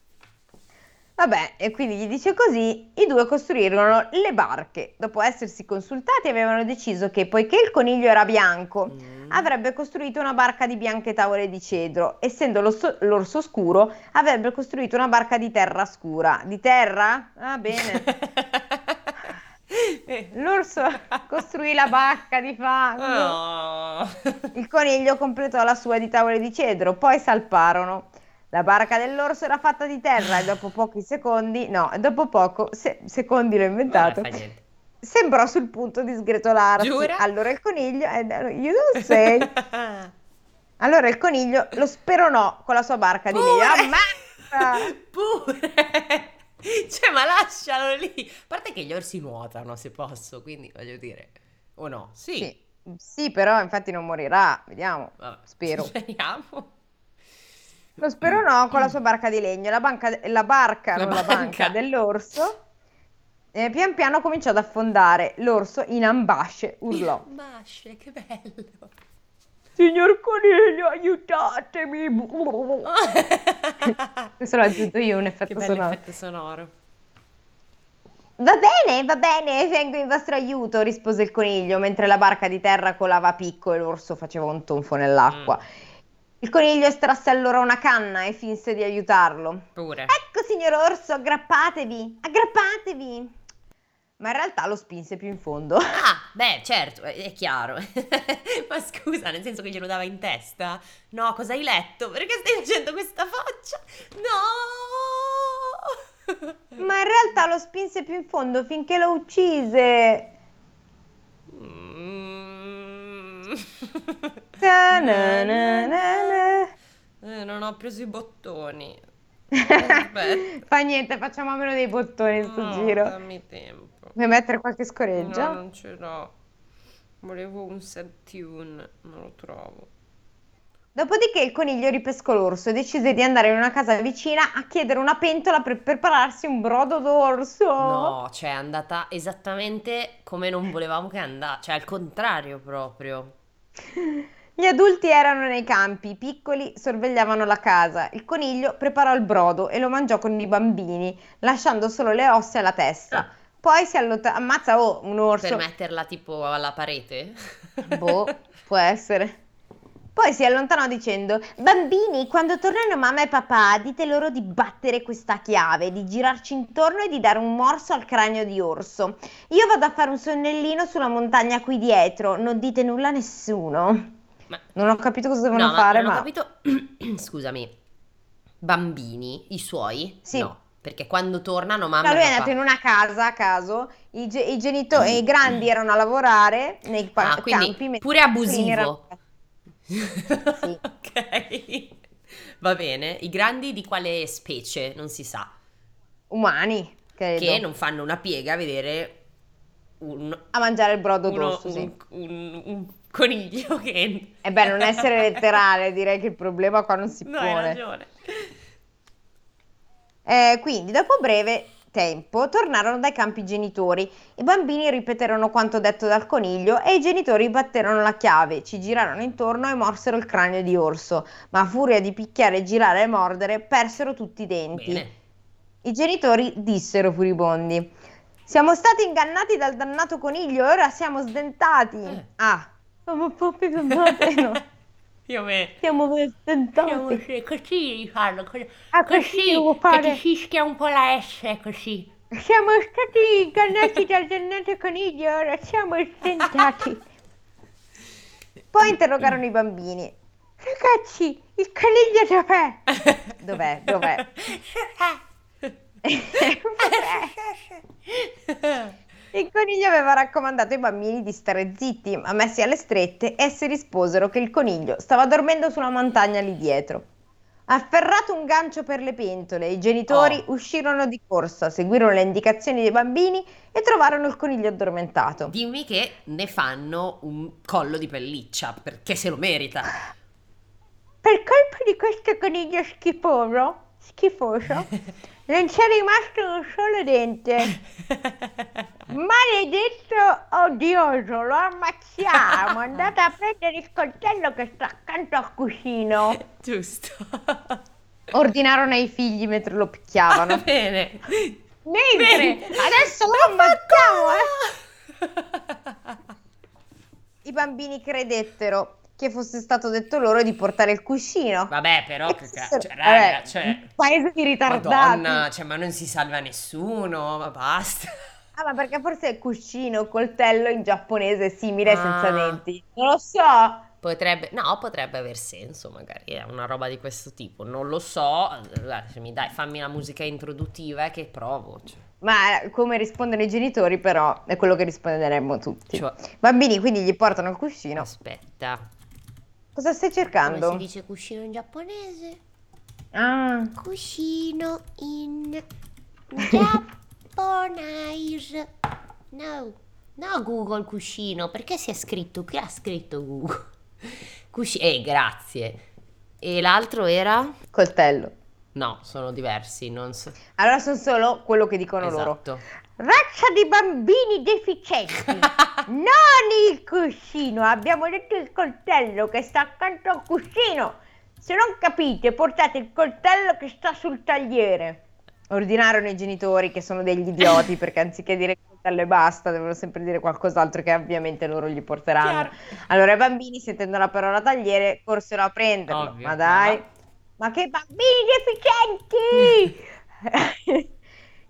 Vabbè, e quindi gli dice così, i due costruirono le barche. Dopo essersi consultati avevano deciso che poiché il coniglio era bianco, Mm. avrebbe costruito una barca di bianche tavole di cedro, essendo l'orso, l'orso scuro, avrebbe costruito una barca di terra scura. Di terra? Ah, bene. (laughs) L'orso costruì la barca di fango. Oh. Il coniglio completò la sua di tavole di cedro, poi salparono. La barca dell'orso era fatta di terra e dopo pochi secondi, no, dopo poco, se- secondi l'ho inventato, niente. sembrò sul punto di sgretolarsi. Giura? Allora il coniglio, eh, you don't say. Allora il coniglio lo speronò con la sua barca di legno. Pure! Ammazza! (laughs) Pure! Cioè, ma lascialo lì. A parte che gli orsi nuotano, se posso, quindi voglio dire... O no? Sì. Sì, sì, però infatti non morirà, vediamo, Vabbè, spero. (laughs) Speriamo. Lo speronò con la sua (clears throat) barca di legno, la, banca- la barca, La non la banca. banca dell'orso. eh, pian piano cominciò ad affondare. L'orso in ambasce urlò. Basce, che bello. Signor Coniglio, aiutatemi. (laughs) Questo l'ho aggiunto io un che effetto bello sonoro. effetto sonoro. Va bene, va bene, vengo in vostro aiuto, rispose il coniglio, mentre la barca di terra colava a picco e l'orso faceva un tonfo nell'acqua. Il coniglio estrasse allora una canna e finse di aiutarlo. Pure. Ecco, signor orso, aggrappatevi, aggrappatevi. Ma in realtà lo spinse più in fondo. Ah, beh, certo, è, chiaro. (laughs) Ma scusa, nel senso che glielo dava in testa? No, cosa hai letto? Perché stai facendo questa faccia? No! Ma in realtà lo spinse più in fondo finché lo uccise. Mm. (laughs) Ta-na-na-na-na. Eh, non ho preso i bottoni. (laughs) Fa niente, facciamo a meno dei bottoni sto No, giro. dammi tempo. Vuoi mettere qualche No, scoreggia? non ce l'ho. Volevo un set tune, non lo trovo. Dopodiché il coniglio ripescò l'orso e decise di andare in una casa vicina a chiedere una pentola per prepararsi un brodo d'orso. No, cioè è andata esattamente come non volevamo che andasse, cioè al contrario proprio. Gli adulti erano nei campi, i piccoli sorvegliavano la casa. Il coniglio preparò il brodo e lo mangiò con i bambini, lasciando solo le ossa e la testa. Ah. Poi si allontanò. Ammazza, oh, un orso. Per metterla tipo alla parete? Boh, può essere. Poi si allontanò dicendo: Bambini, quando tornano mamma e papà, dite loro di battere questa chiave, di girarci intorno e di dare un morso al cranio di orso. Io vado a fare un sonnellino sulla montagna qui dietro, non dite nulla a nessuno. Ma... Non ho capito cosa No, devono ma fare, non ho ma. capito... (clears throat) Scusami. bambini, i suoi? Sì. No, perché quando tornano mamma No, lui è andato in una casa a caso, i, ge- i genitori, i grandi erano a lavorare nei pa- Ah, campi, pure abusivo. Erano- (laughs) Ok, va bene. I grandi di quale specie? Non si sa. umani, credo, Che non fanno una piega a vedere un, a mangiare il brodo uno- rosso, sì. un- un- un coniglio che... E beh, non essere (laughs) letterale, direi che il problema qua non si No, hai pone. ragione. Eh, quindi, dopo breve tempo, tornarono dai campi genitori. I bambini ripeterono quanto detto dal coniglio e i genitori batterono la chiave, ci girarono intorno e morsero il cranio di orso, ma a furia di picchiare, girare e mordere, persero tutti i denti. Bene. I genitori dissero furibondi: Siamo stati ingannati dal dannato coniglio e ora siamo sdentati. Eh. Ah, proprio ingannati, no. (laughs) Io. Siamo Siamo sdentati. sì, così fanno, così, Ah, così devo fare. che ti fischia un po' la S così. Siamo stati ingannati dal dannato coniglio ora siamo sdentati. Poi interrogarono i bambini. Ragazzi, il coniglio dov'è? (laughs) Dov'è? Dov'è? (laughs) (laughs) Il coniglio aveva raccomandato ai bambini di stare zitti, ma messi alle strette, essi risposero che il coniglio stava dormendo sulla montagna lì dietro. Afferrato un gancio per le pentole, i genitori Oh. uscirono di corsa, seguirono le indicazioni dei bambini e trovarono il coniglio addormentato. Dimmi che ne fanno un collo di pelliccia, perché se lo merita. Per colpa di questo coniglio schifoso, schifoso, (laughs) non c'è rimasto un solo dente. (laughs) Maledetto odioso, lo ammazziamo. Andate a prendere il coltello che sta accanto al cuscino. Giusto. Ordinarono ai figli mentre lo Va picchiavano. bene. Mentre Bene. adesso lo ammazziamo, eh. (laughs) I bambini credettero che fosse stato detto loro di portare il cuscino. Vabbè, però, che cazzo, cioè, raga, cioè... un paese di ritardati. Madonna, cioè, ma non si salva nessuno, ma basta. Ah, ma perché forse il cuscino, coltello in giapponese è simile Ah. senza denti? Non lo so. Potrebbe, no, potrebbe aver senso, magari è una roba di questo tipo. Non lo so. Guarda, se mi dai, fammi la musica introduttiva che provo. Cioè, Ma eh, come rispondono i genitori, però, è quello che risponderemmo tutti. Cioè- Bambini, quindi gli portano il cuscino. aspetta. Cosa stai Come cercando? si dice cuscino in giapponese? Ah, Cuscino in (laughs) giapponese. No, no Google cuscino, perché si è scritto? Chi ha scritto Google? (laughs) Cuscino, eh, grazie. E l'altro era? coltello. No, sono diversi, non so. Allora sono solo quello che dicono loro. Razza di bambini deficienti. (laughs) non il cuscino, abbiamo detto il coltello che sta accanto al cuscino. Se non capite, portate il coltello che sta sul tagliere. Ordinarono i genitori che sono degli idioti (laughs) perché anziché dire coltello e basta, devono sempre dire qualcos'altro che ovviamente loro gli porteranno. Chiaro. Allora i bambini, sentendo la parola tagliere, corsero a prenderlo. Ovvio, Ma dai, ma- ma che bambini deficienti! (laughs)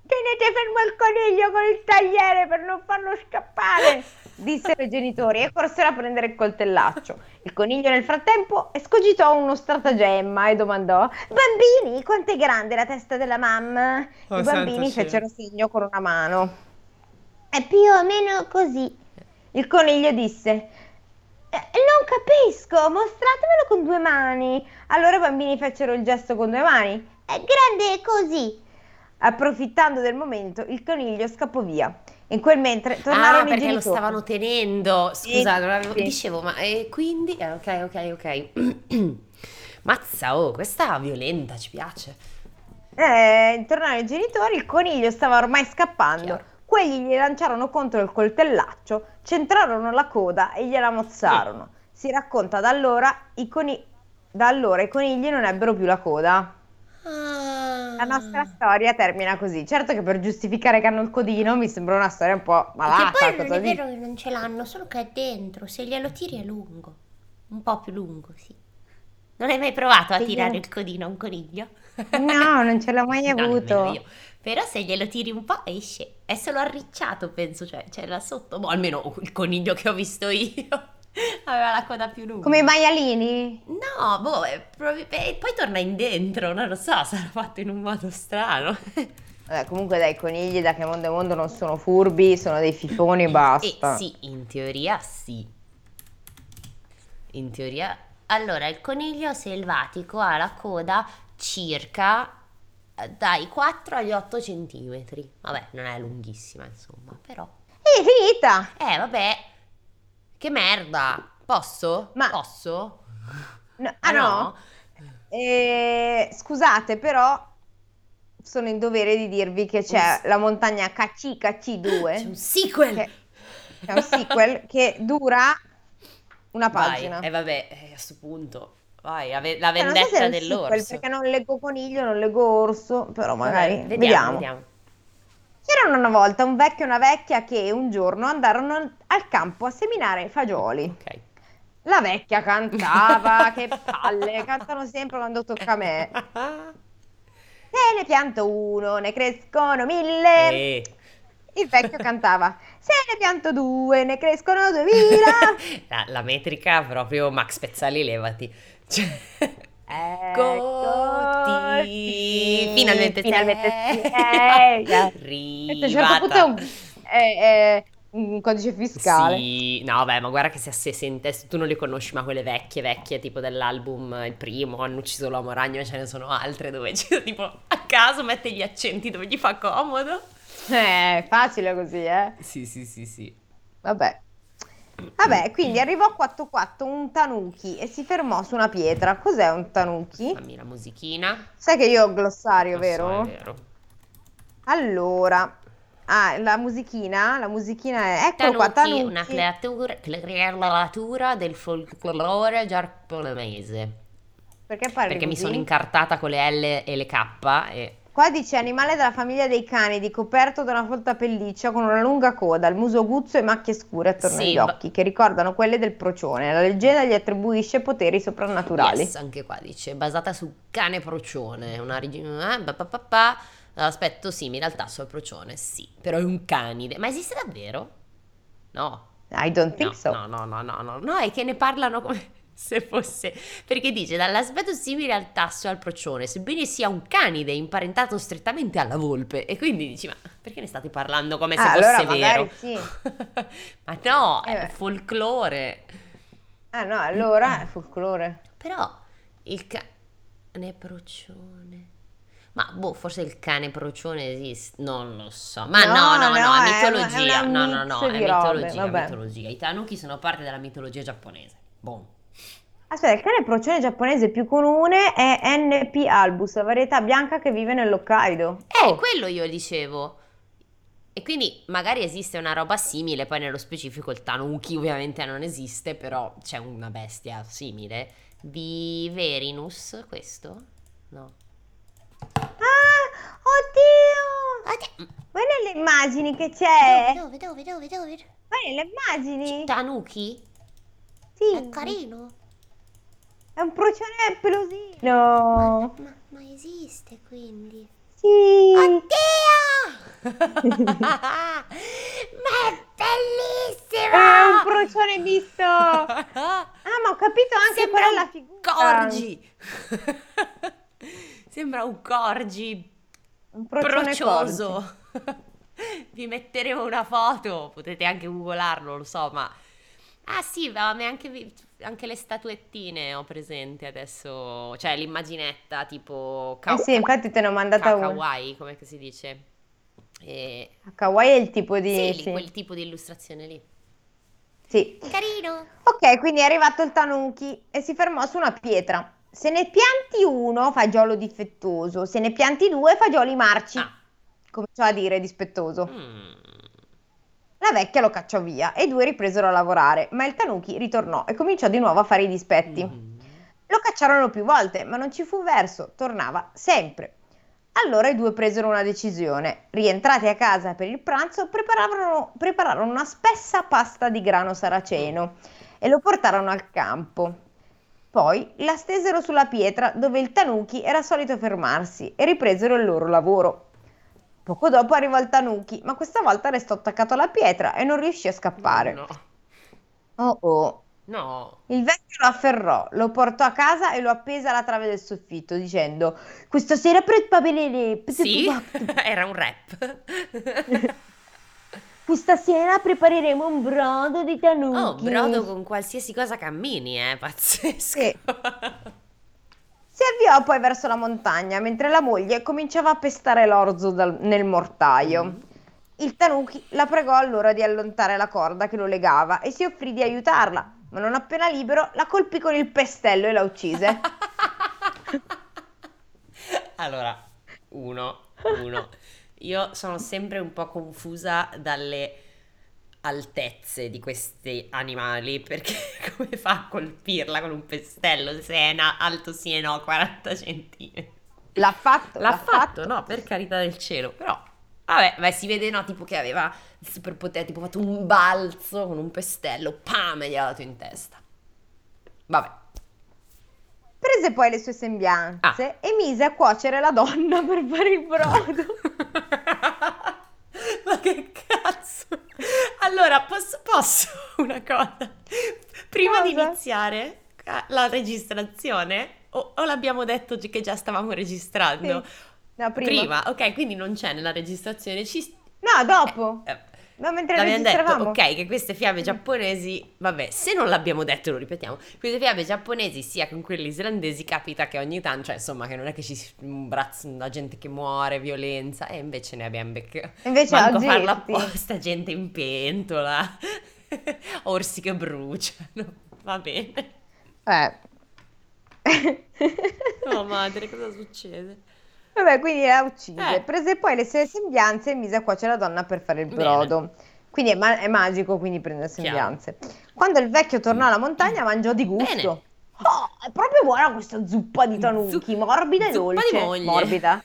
Tenete fermo il coniglio con il tagliere per non farlo scappare, dissero i genitori e corsero a prendere il coltellaccio. Il coniglio nel frattempo escogitò uno stratagemma e domandò: Bambini, quanto è grande la testa della mamma? Oh, I bambini fecero segno con una mano. È più o meno così. Il coniglio disse: "Eh, Non capisco, mostratemelo con due mani. Allora i bambini fecero il gesto con due mani. È grande così. Approfittando del momento, il coniglio scappò via. In quel mentre tornarono Ah, i perché lo genitori. stavano tenendo. Scusa, non avevo- dicevo, ma e quindi? eh, ok, ok, ok. (clears throat) Mazza, oh, questa violenta, ci piace. Eh, tornarono i genitori, il coniglio stava ormai scappando. Chiaro. Quelli gli lanciarono contro il coltellaccio, centrarono la coda e gliela mozzarono. Si racconta da allora i, coni- da allora i conigli non ebbero più la coda. La nostra storia termina così. Certo che per giustificare che hanno il codino mi sembra una storia un po' malata. Che poi non è dici? vero che non ce l'hanno, solo che è dentro. Se glielo tiri è lungo. Un po' più lungo, sì. Non hai mai provato a Sì, tirare io- il codino a un coniglio? No, non ce l'ho mai (laughs) No, avuto. io. Però se glielo tiri un po' esce. È solo arricciato, penso, cioè c'è là sotto. Boh, almeno il coniglio che ho visto io. (laughs) Aveva la coda più lunga. Come i maialini? No, boh, è e poi torna in dentro, non lo so, (laughs) sarà fatto in un modo strano. (laughs) Vabbè, comunque dai, conigli da che mondo è mondo non sono furbi, sono dei fifoni e E basta. sì, in teoria sì. In teoria... Allora, il coniglio selvatico ha la coda circa eh, dai 4 agli 8 centimetri. Vabbè, non è lunghissima, insomma, però... E finita! Eh, vabbè. Che merda. Posso? Ma- Posso? No- ah no? Eh, scusate, però sono in dovere di dirvi che c'è la montagna C'è KC2, un sequel. che è un sequel che dura una pagina. e vabbè, eh, a questo punto, vai, la, ve- la so se vendetta un sequel, dell'orso. perché non leggo coniglio, non leggo orso, però Vabbè, magari vediamo, vediamo. vediamo. C'era una volta un vecchio e una vecchia che un giorno andarono al- al campo a seminare fagioli. Ok. La vecchia cantava, che palle, cantano sempre quando tocca a me. (laughs) Se ne pianto uno, ne crescono mille. Eh. Il vecchio cantava, se ne pianto due, ne crescono duemila. (laughs) La, la metrica proprio Max Pezzali, levati. Cioè, Eccoti, finalmente finalmente sei sei. Questo a un certo punto è un, è- è un codice fiscale. Sì, no, beh, ma guarda che se, se sente, tu non le conosci, ma quelle vecchie, vecchie, tipo dell'album Il primo, Hanno ucciso l'uomo ragno, ce ne sono altre dove c'è tipo a caso mette gli accenti dove gli fa comodo. Eh, È facile così, eh. Sì, sì, sì, sì. Vabbè. Vabbè, quindi arrivò 4-4 un tanuki e si fermò su una pietra. Cos'è un tanuki? Fammi la musichina. Sai che io ho il glossario, Lo so, vero? è vero. Allora, ah, la musichina, la musichina è, eccolo qua, Tanuki, una creatura, creatura del folklore giapponese. Perché parli Perché mi sono incartata con le L e le K e... Qua dice animale della famiglia dei cani, coperto da una folta pelliccia con una lunga coda, il muso aguzzo e macchie scure attorno Sì, agli occhi, che ricordano quelle del procione. La leggenda gli attribuisce poteri soprannaturali. Yes, anche qua dice, basata su cane procione, una origine... eh, aspetto simile al tasso al procione, sì, però è un canide. Ma esiste davvero? No. I don't think no, so. no, no, no, no, no, no, è che ne parlano come se fosse, perché dice dall'aspetto simile al tasso e al procione, sebbene sia un canide imparentato strettamente alla volpe, e quindi dici, ma perché ne state parlando come se Ah, fosse allora vero? sì. (laughs) ma no, Eh è folklore. Ah no, allora è folklore. Però il cane procione. Ma boh, forse il cane procione esiste, non lo so. Ma no, no, No, no, è mitologia. no, no, no, è di robe, mitologia, mitologia. I tanuki sono parte della mitologia giapponese. Boh. Aspetta, il cane procione giapponese più comune è NP albus, la varietà bianca che vive nell'Hokkaido. Eh, Oh, quello io dicevo. E quindi magari esiste una roba simile, poi nello specifico il tanuki ovviamente non esiste, però c'è una bestia simile. Viverinus, questo? No. Ah, oddio! Vai nelle immagini che c'è. Dove, dove, dove, dove? Vai nelle immagini. Tanuki? Sì, È carino. È un procione pelosino. Ma, ma esiste quindi? Sì. Oddio! (laughs) ma è bellissimo! È un procione misto. (laughs) Ah, ma ho capito anche Sembra qual è la figura. Corgi! (laughs) Sembra un corgi Un procione. Vi metteremo una foto, potete anche googlarlo, lo so, ma... Ah sì, ma anche, anche le statuettine ho presente adesso, cioè l'immaginetta tipo... Eh sì, infatti te ne ho mandata ka- una. kawaii, come si dice? E... Kawaii è il tipo di... Sì, sì. quel tipo di illustrazione lì. Sì. Carino! Ok, quindi è arrivato il tanuki e si fermò su una pietra. Se ne pianti uno, fagiolo difettoso. Se ne pianti due, fagioli marci. Ah. Cominciò a dire dispettoso. Mm. La vecchia lo cacciò via e i due ripresero a lavorare, ma il tanuki ritornò e cominciò di nuovo a fare i dispetti. Mm. Lo cacciarono più volte, ma non ci fu verso, tornava sempre. Allora i due presero una decisione. Rientrati a casa per il pranzo, prepararono, prepararono una spessa pasta di grano saraceno e lo portarono al campo. Poi la stesero sulla pietra dove il tanuki era solito fermarsi e ripresero il loro lavoro. Poco dopo arrivò il tanuki, ma questa volta restò attaccato alla pietra e non riuscì a scappare. No. Oh oh, No. Il vecchio lo afferrò, lo portò a casa e lo appese alla trave del soffitto, dicendo: Questa sera prepareremo. Sì, (laughs) era un rap. (laughs) Questa sera prepareremo un brodo di Oh, tanuki. brodo con qualsiasi cosa cammini, eh, pazzesco. Sì. (laughs) Si avviò poi verso la montagna, mentre la moglie cominciava a pestare l'orzo dal- nel mortaio. Mm. Il tanuki la pregò allora di allentare la corda che lo legava e si offrì di aiutarla, ma non appena libero la colpì con il pestello e la uccise. (laughs) Allora, uno, uno. Io sono sempre un po' confusa dalle altezze di questi animali perché (laughs) come fa a colpirla con un pestello se è na- alto sì e no 40 centimetri? L'ha fatto, L'ha fatto, no, per carità del cielo, però vabbè, beh, si vede no, tipo che aveva il superpotere, tipo fatto un balzo con un pestello, pam, e gli ha dato in testa. Vabbè. Prese poi le sue sembianze e mise a cuocere la donna per fare il brodo. (laughs) (laughs) Ma che cazzo? Allora, posso, posso (laughs) una cosa? Prima di Cosa? iniziare eh, la registrazione, o, o l'abbiamo detto che già stavamo registrando? Sì. No, prima. ok, quindi non c'è nella registrazione. Ci... No, dopo. eh, No, mentre L'abbiamo detto, registravamo. ok, che queste fiabe giapponesi, vabbè, se non l'abbiamo detto lo ripetiamo, queste fiabe giapponesi sia con quelle islandesi capita che ogni tanto, cioè insomma che non è che ci si imbrazza la gente che muore, violenza, e invece ne abbiamo beccato. Invece Manco oggi farlo apposta, gente in pentola, (laughs) orsi che bruciano, va bene. Eh. Oh madre, cosa succede? Vabbè, quindi la uccise. Eh. Prese poi le sue sembianze e mise a cuocere la donna per fare il Bene. brodo. Quindi è, ma- è magico, quindi prende sembianze. Quando il vecchio tornò alla montagna, mangiò di gusto. Bene. Oh, è proprio buona questa zuppa di tanuki, Zup- morbida e dolce. Morbida.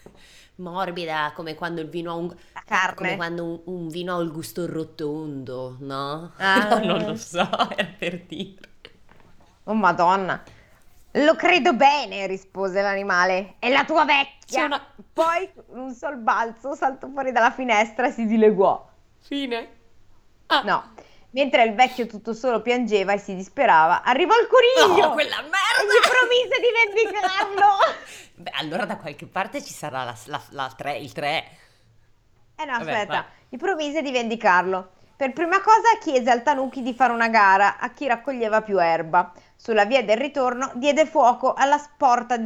Morbida, come quando il vino ha un... La carne. Come quando un, un vino ha il gusto rotondo, no? Ah. No, (laughs) non lo so, era per dire. Oh, madonna. Lo credo bene, rispose l'animale. È la tua vecchia. una- Poi, un sol balzo, saltò fuori dalla finestra e si dileguò. Fine. Ah. No. Mentre il vecchio tutto solo piangeva e si disperava, arrivò il coniglio No, quella e gli merda! promise di vendicarlo. (laughs) Beh, allora da qualche parte ci sarà la, la, la tre- il 3. Eh no, Vabbè, aspetta, vai. gli promise di vendicarlo. Per prima cosa chiese al Tanuki di fare una gara a chi raccoglieva più erba. Sulla via del ritorno diede fuoco alla sporta,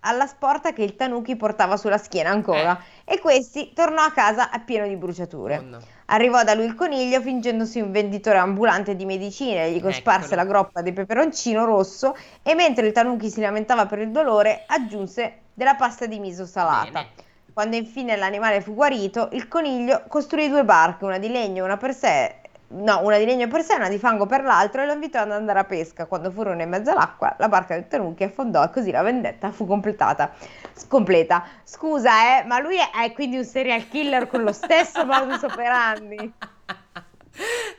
alla sporta che il Tanuki portava sulla schiena ancora e questi tornò a casa a pieno di bruciature. Oh, no. Arrivò da lui il coniglio fingendosi un venditore ambulante di medicine, gli cosparse Eccolo. la groppa di peperoncino rosso e mentre il Tanuki si lamentava per il dolore aggiunse della pasta di miso salata. Bene. Quando infine l'animale fu guarito, il coniglio costruì due barche, una di legno e una per sé, no, una di legno per sé e una di fango per l'altro, e lo invitò ad andare a pesca. Quando furono in mezzo all'acqua, la barca del Tanuki affondò e così la vendetta fu completata. S- Completa. Scusa, eh, ma lui è, è quindi un serial killer con lo stesso (laughs) modus operandi.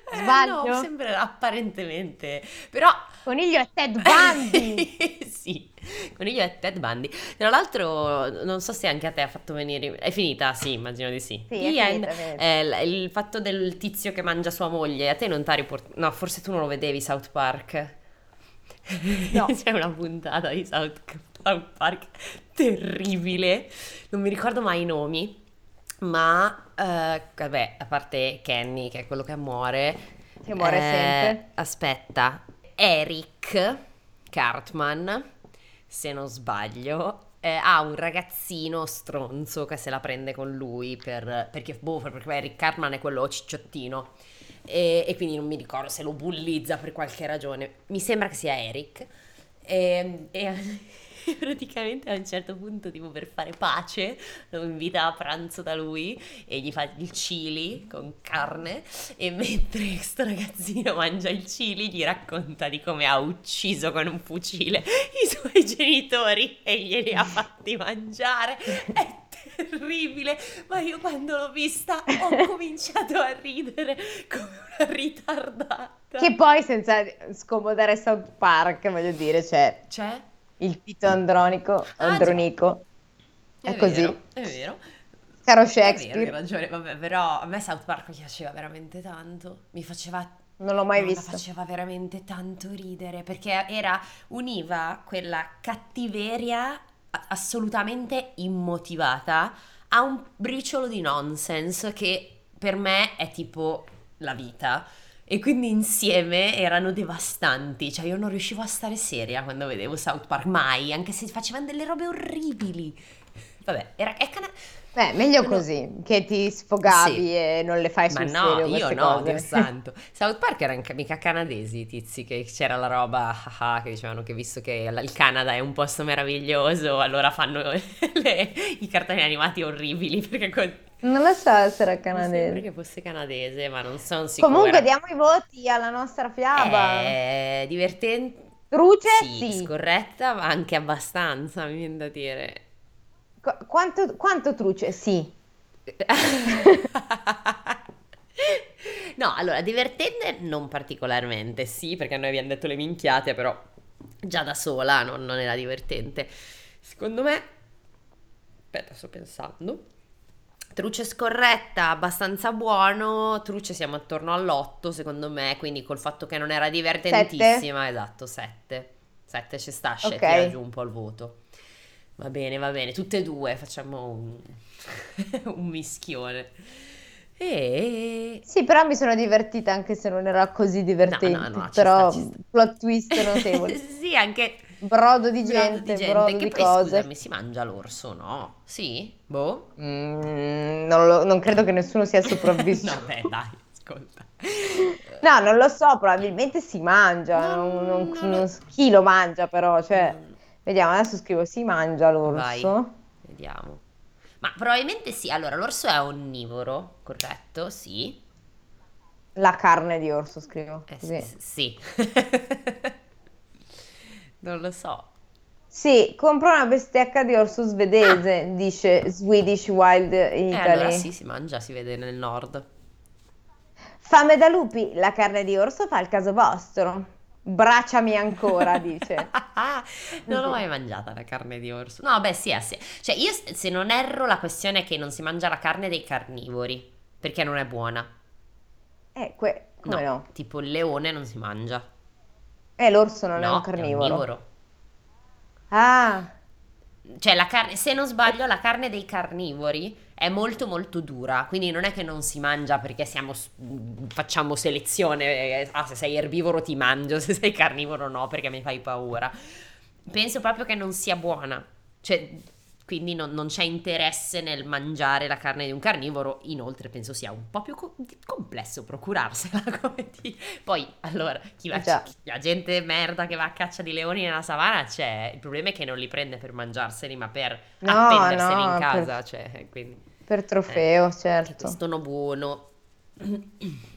Eh, Sbaglio? no, sembra apparentemente. Però Coniglio è Ted Bundy. (laughs) sì, Coniglio è Ted Bundy. Tra l'altro, non so se anche a te ha fatto venire. È finita? Sì, immagino di sì. Sì, è finita, finita. Eh, il, il fatto del tizio che mangia sua moglie, a te non ti ha riportato. No, forse tu non lo vedevi South Park. No. (laughs) C'è una puntata di South, South Park terribile. Non mi ricordo mai i nomi. Ma, eh, vabbè, a parte Kenny, che è quello che muore. Che muore eh, sempre. Aspetta, Eric Cartman, se non sbaglio, eh, ha un ragazzino stronzo che se la prende con lui per, perché, boh, perché Eric Cartman è quello cicciottino. E, e quindi non mi ricordo se lo bullizza per qualche ragione. Mi sembra che sia Eric. E, e (laughs) praticamente a un certo punto, tipo per fare pace, lo invita a pranzo da lui e gli fa il chili con carne. E (laughs) mentre questo ragazzino mangia il chili, gli racconta di come ha ucciso con un fucile i suoi genitori e glieli ha fatti mangiare. È terribile, ma io quando l'ho vista ho (laughs) cominciato a ridere come una ritardata. Che poi, senza scomodare South Park, voglio dire, c'è C'è? Il pito andronico, Ah, già. andronico. È così. vero, è vero. Caro È vero, Shakespeare. ragione, vabbè, però a me South Park mi piaceva veramente tanto. Mi faceva Non l'ho mai No, visto. Ma faceva veramente tanto ridere perché era, univa quella cattiveria assolutamente immotivata a un briciolo di nonsense che per me è tipo la vita. E quindi insieme erano devastanti, cioè io non riuscivo a stare seria quando vedevo South Park, mai, anche se facevano delle robe orribili. Vabbè, era, è cana- Beh, meglio No. così, che ti sfogavi Sì. e non le fai Ma sul no, serio io no, cose. Dio (laughs) santo. South Park erano ca- mica canadesi, i tizi, che c'era la roba ah, ah, che dicevano che visto che il Canada è un posto meraviglioso, allora fanno (laughs) le- i cartoni animati orribili, perché Non lo so se era mi canadese. che fosse canadese, ma non sono sicura. Comunque diamo i voti alla nostra fiaba. È divertente, Truce, sì, sì. scorretta, ma anche abbastanza, mi viene da dire. Qu- quanto, quanto truce? Sì. (laughs) No, allora, divertente non particolarmente, sì, perché noi abbiamo detto le minchiate, però già da sola non, non era divertente. Secondo me, aspetta, sto pensando. Truce scorretta, abbastanza buono. Truce siamo attorno all'8, secondo me, quindi col fatto che non era divertentissima, esatto, 7. 7 ci sta, Ok. tira giù un po' il voto. Va bene, va bene, tutte e due facciamo un, (laughs) un mischione. E Sì, però mi sono divertita anche se non era così divertente. No, no, no, però sta, sta. plot twist notevole. (laughs) sì, anche Brodo di brodo gente, di gente, brodo che di poi cose. scusami, si mangia l'orso, no? Sì? Boh? Mm, non, lo- non credo che nessuno sia (laughs) sopravvissuto. no, beh, dai, ascolta. No, non lo so, probabilmente si mangia. No, non- non- lo- chi lo mangia, però, cioè, vediamo, adesso scrivo si mangia Vai. l'orso. Vediamo. Ma probabilmente sì. Allora, l'orso è onnivoro, corretto? Sì. La carne di orso, scrivo. Eh, così. s- sì. (laughs) non lo so. Sì, compra una bistecca di orso svedese, dice Swedish Wild Eh, Italy. allora sì, si mangia, si vede nel nord. Fame da lupi, la carne di orso fa il caso vostro. Bracciami ancora, (laughs) dice. non l'ho mai mangiata la carne di orso. No, beh, sì, eh, sì. Cioè, io se se non erro, la questione è che non si mangia la carne dei carnivori, perché non è buona. Eh, que- come no? Tipo il leone non si mangia. Eh, l'orso non è no, un carnivoro. onnivoro. Ah, Cioè, la carne, se non sbaglio, la carne dei carnivori è molto molto dura, quindi non è che non si mangia perché siamo, s- facciamo selezione, eh, ah, se sei erbivoro ti mangio, (laughs) se sei carnivoro no, perché mi fai paura. Penso proprio che non sia buona, cioè, quindi non, non c'è interesse nel mangiare la carne di un carnivoro, inoltre penso sia un po' più co- complesso procurarsela, (laughs) come dire. Poi, allora, chi va a Già. la gente merda che va a caccia di leoni nella savana c'è. Il problema è che non li prende per mangiarseli, ma per No, appenderseli no, in per- casa. Cioè, quindi per trofeo, che certo. sono buono. (clears throat)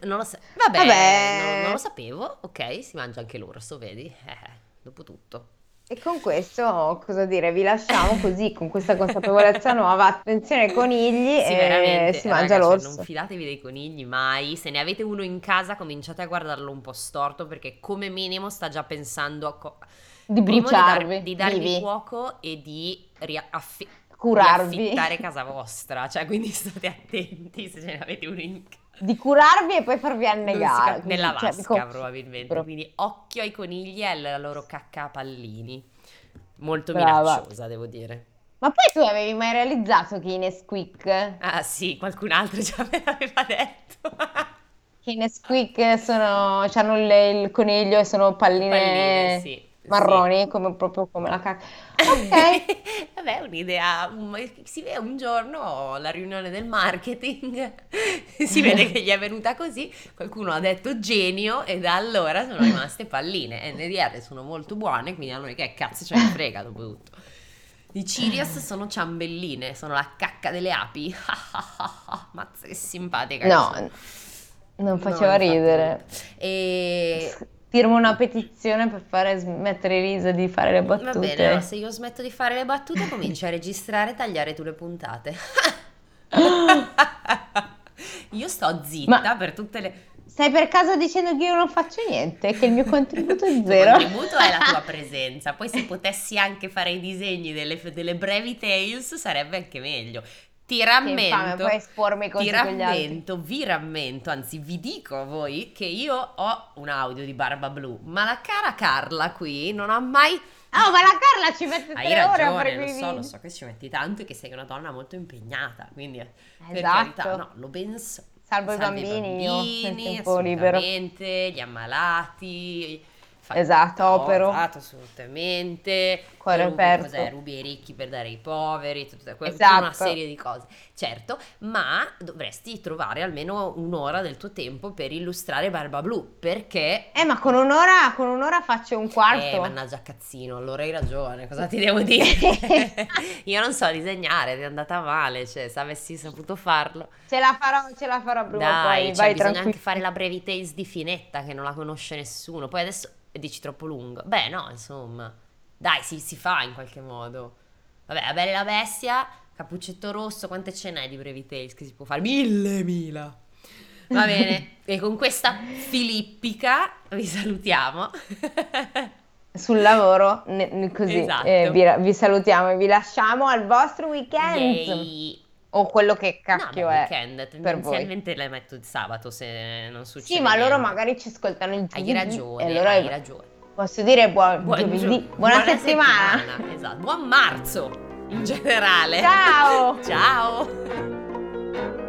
Non lo so. Vabbè, Vabbè. Non, non lo sapevo. Ok, si mangia anche l'orso, vedi? Eh, dopo tutto. E con questo, cosa dire, vi lasciamo così, con questa consapevolezza nuova. Attenzione ai conigli Sì, e si mangia raga, cioè, l'orso. non fidatevi dei conigli mai. Se ne avete uno in casa, cominciate a guardarlo un po' storto perché come minimo sta già pensando a co- Di primo dar- bruciarvi, di darvi vivi. fuoco e di riaffi- Curarvi. riaffittare casa vostra. Cioè, quindi (laughs) state attenti se ce ne avete uno in casa. Di curarvi e poi farvi annegare. ca- nella cioè, vasca dico- probabilmente. Quindi occhio ai conigli e alla loro cacca a pallini. Molto Brava. minacciosa, devo dire. Ma poi tu avevi mai realizzato che i Nesquik, Ah sì, qualcun altro già me l'aveva detto. che i Nesquik sono, hanno il, il coniglio e sono palline, Palline, sì, marroni, come, proprio come la cacca. (laughs) Ok. Vabbè, un'idea. un- Si vede un giorno la riunione del marketing, (laughs) si vede che gli è venuta così, qualcuno ha detto genio e da allora sono rimaste palline. NDR sono molto buone, quindi a noi che cazzo ce ne frega dopo tutto. I Cheerios sono ciambelline, sono la cacca delle api. (laughs) Mazza che simpatica che No, sono. non No, faceva infatti. ridere. E Firmo una petizione per fare smettere Elisa di fare le Va battute. bene, allora se io smetto di fare le battute (laughs) cominci a registrare e tagliare tu le puntate. (laughs) io sto zitta Ma- per tutte le... Stai per caso dicendo che io non faccio niente, che il mio contributo è Il zero? contributo è la tua (laughs) presenza. Poi se potessi anche fare i disegni delle, delle brevi tales sarebbe anche meglio. Ti rammento, ti rammento, vi rammento, anzi vi dico a voi che io ho un audio di Barba Blu, ma la cara Carla qui non ha mai... Oh, ma la Carla ci mette Hai tre ore ragione, fare lo so, lo so che ci metti tanto e che sei una donna molto impegnata, quindi eh, per Esatto. carità, no, lo ben so. Salvo i Salvi bambini, io, nel bambini, tempo libero. gli ammalati. Fai Esatto, opero. assolutamente. Cuore rubi, aperto. cos'è, rubi ai ricchi per dare ai poveri, tutta, que- Esatto. una serie di cose. Certo, ma dovresti trovare almeno un'ora del tuo tempo per illustrare Barba Blu, perché... Eh, ma con un'ora, con un'ora faccio un quarto. Eh, mannaggia cazzino, allora hai ragione, cosa ti devo dire? (laughs) Io non so disegnare, è andata male, cioè se avessi saputo farlo. Ce la farò, ce la farò prima o Dai, poi, cioè, vai bisogna tranquillo. anche fare la Brevi Tales di Finetta che non la conosce nessuno. Poi adesso dici troppo lungo. Beh, no, insomma. Dai, si, si fa in qualche modo. Vabbè, la Bella e la Bestia, Cappuccetto Rosso, quante ce n'è di Brevi Tales che si può fare? Mille, mila. Va bene, (laughs) e con questa filippica vi salutiamo. (laughs) Sul lavoro, ne- ne- così, Esatto. eh, vi, vi salutiamo e vi lasciamo al vostro weekend. Yay. O quello che No, cacchio beh, è. weekend, tendenzialmente le metto il sabato se non succede Sì, ma loro niente. magari ci ascoltano il Hai giovedì. ragione, E allora hai ragione. posso dire buon, Buon giovedì. gio- Buona, settimana. Esatto, buon marzo in generale. Ciao! (laughs) Ciao.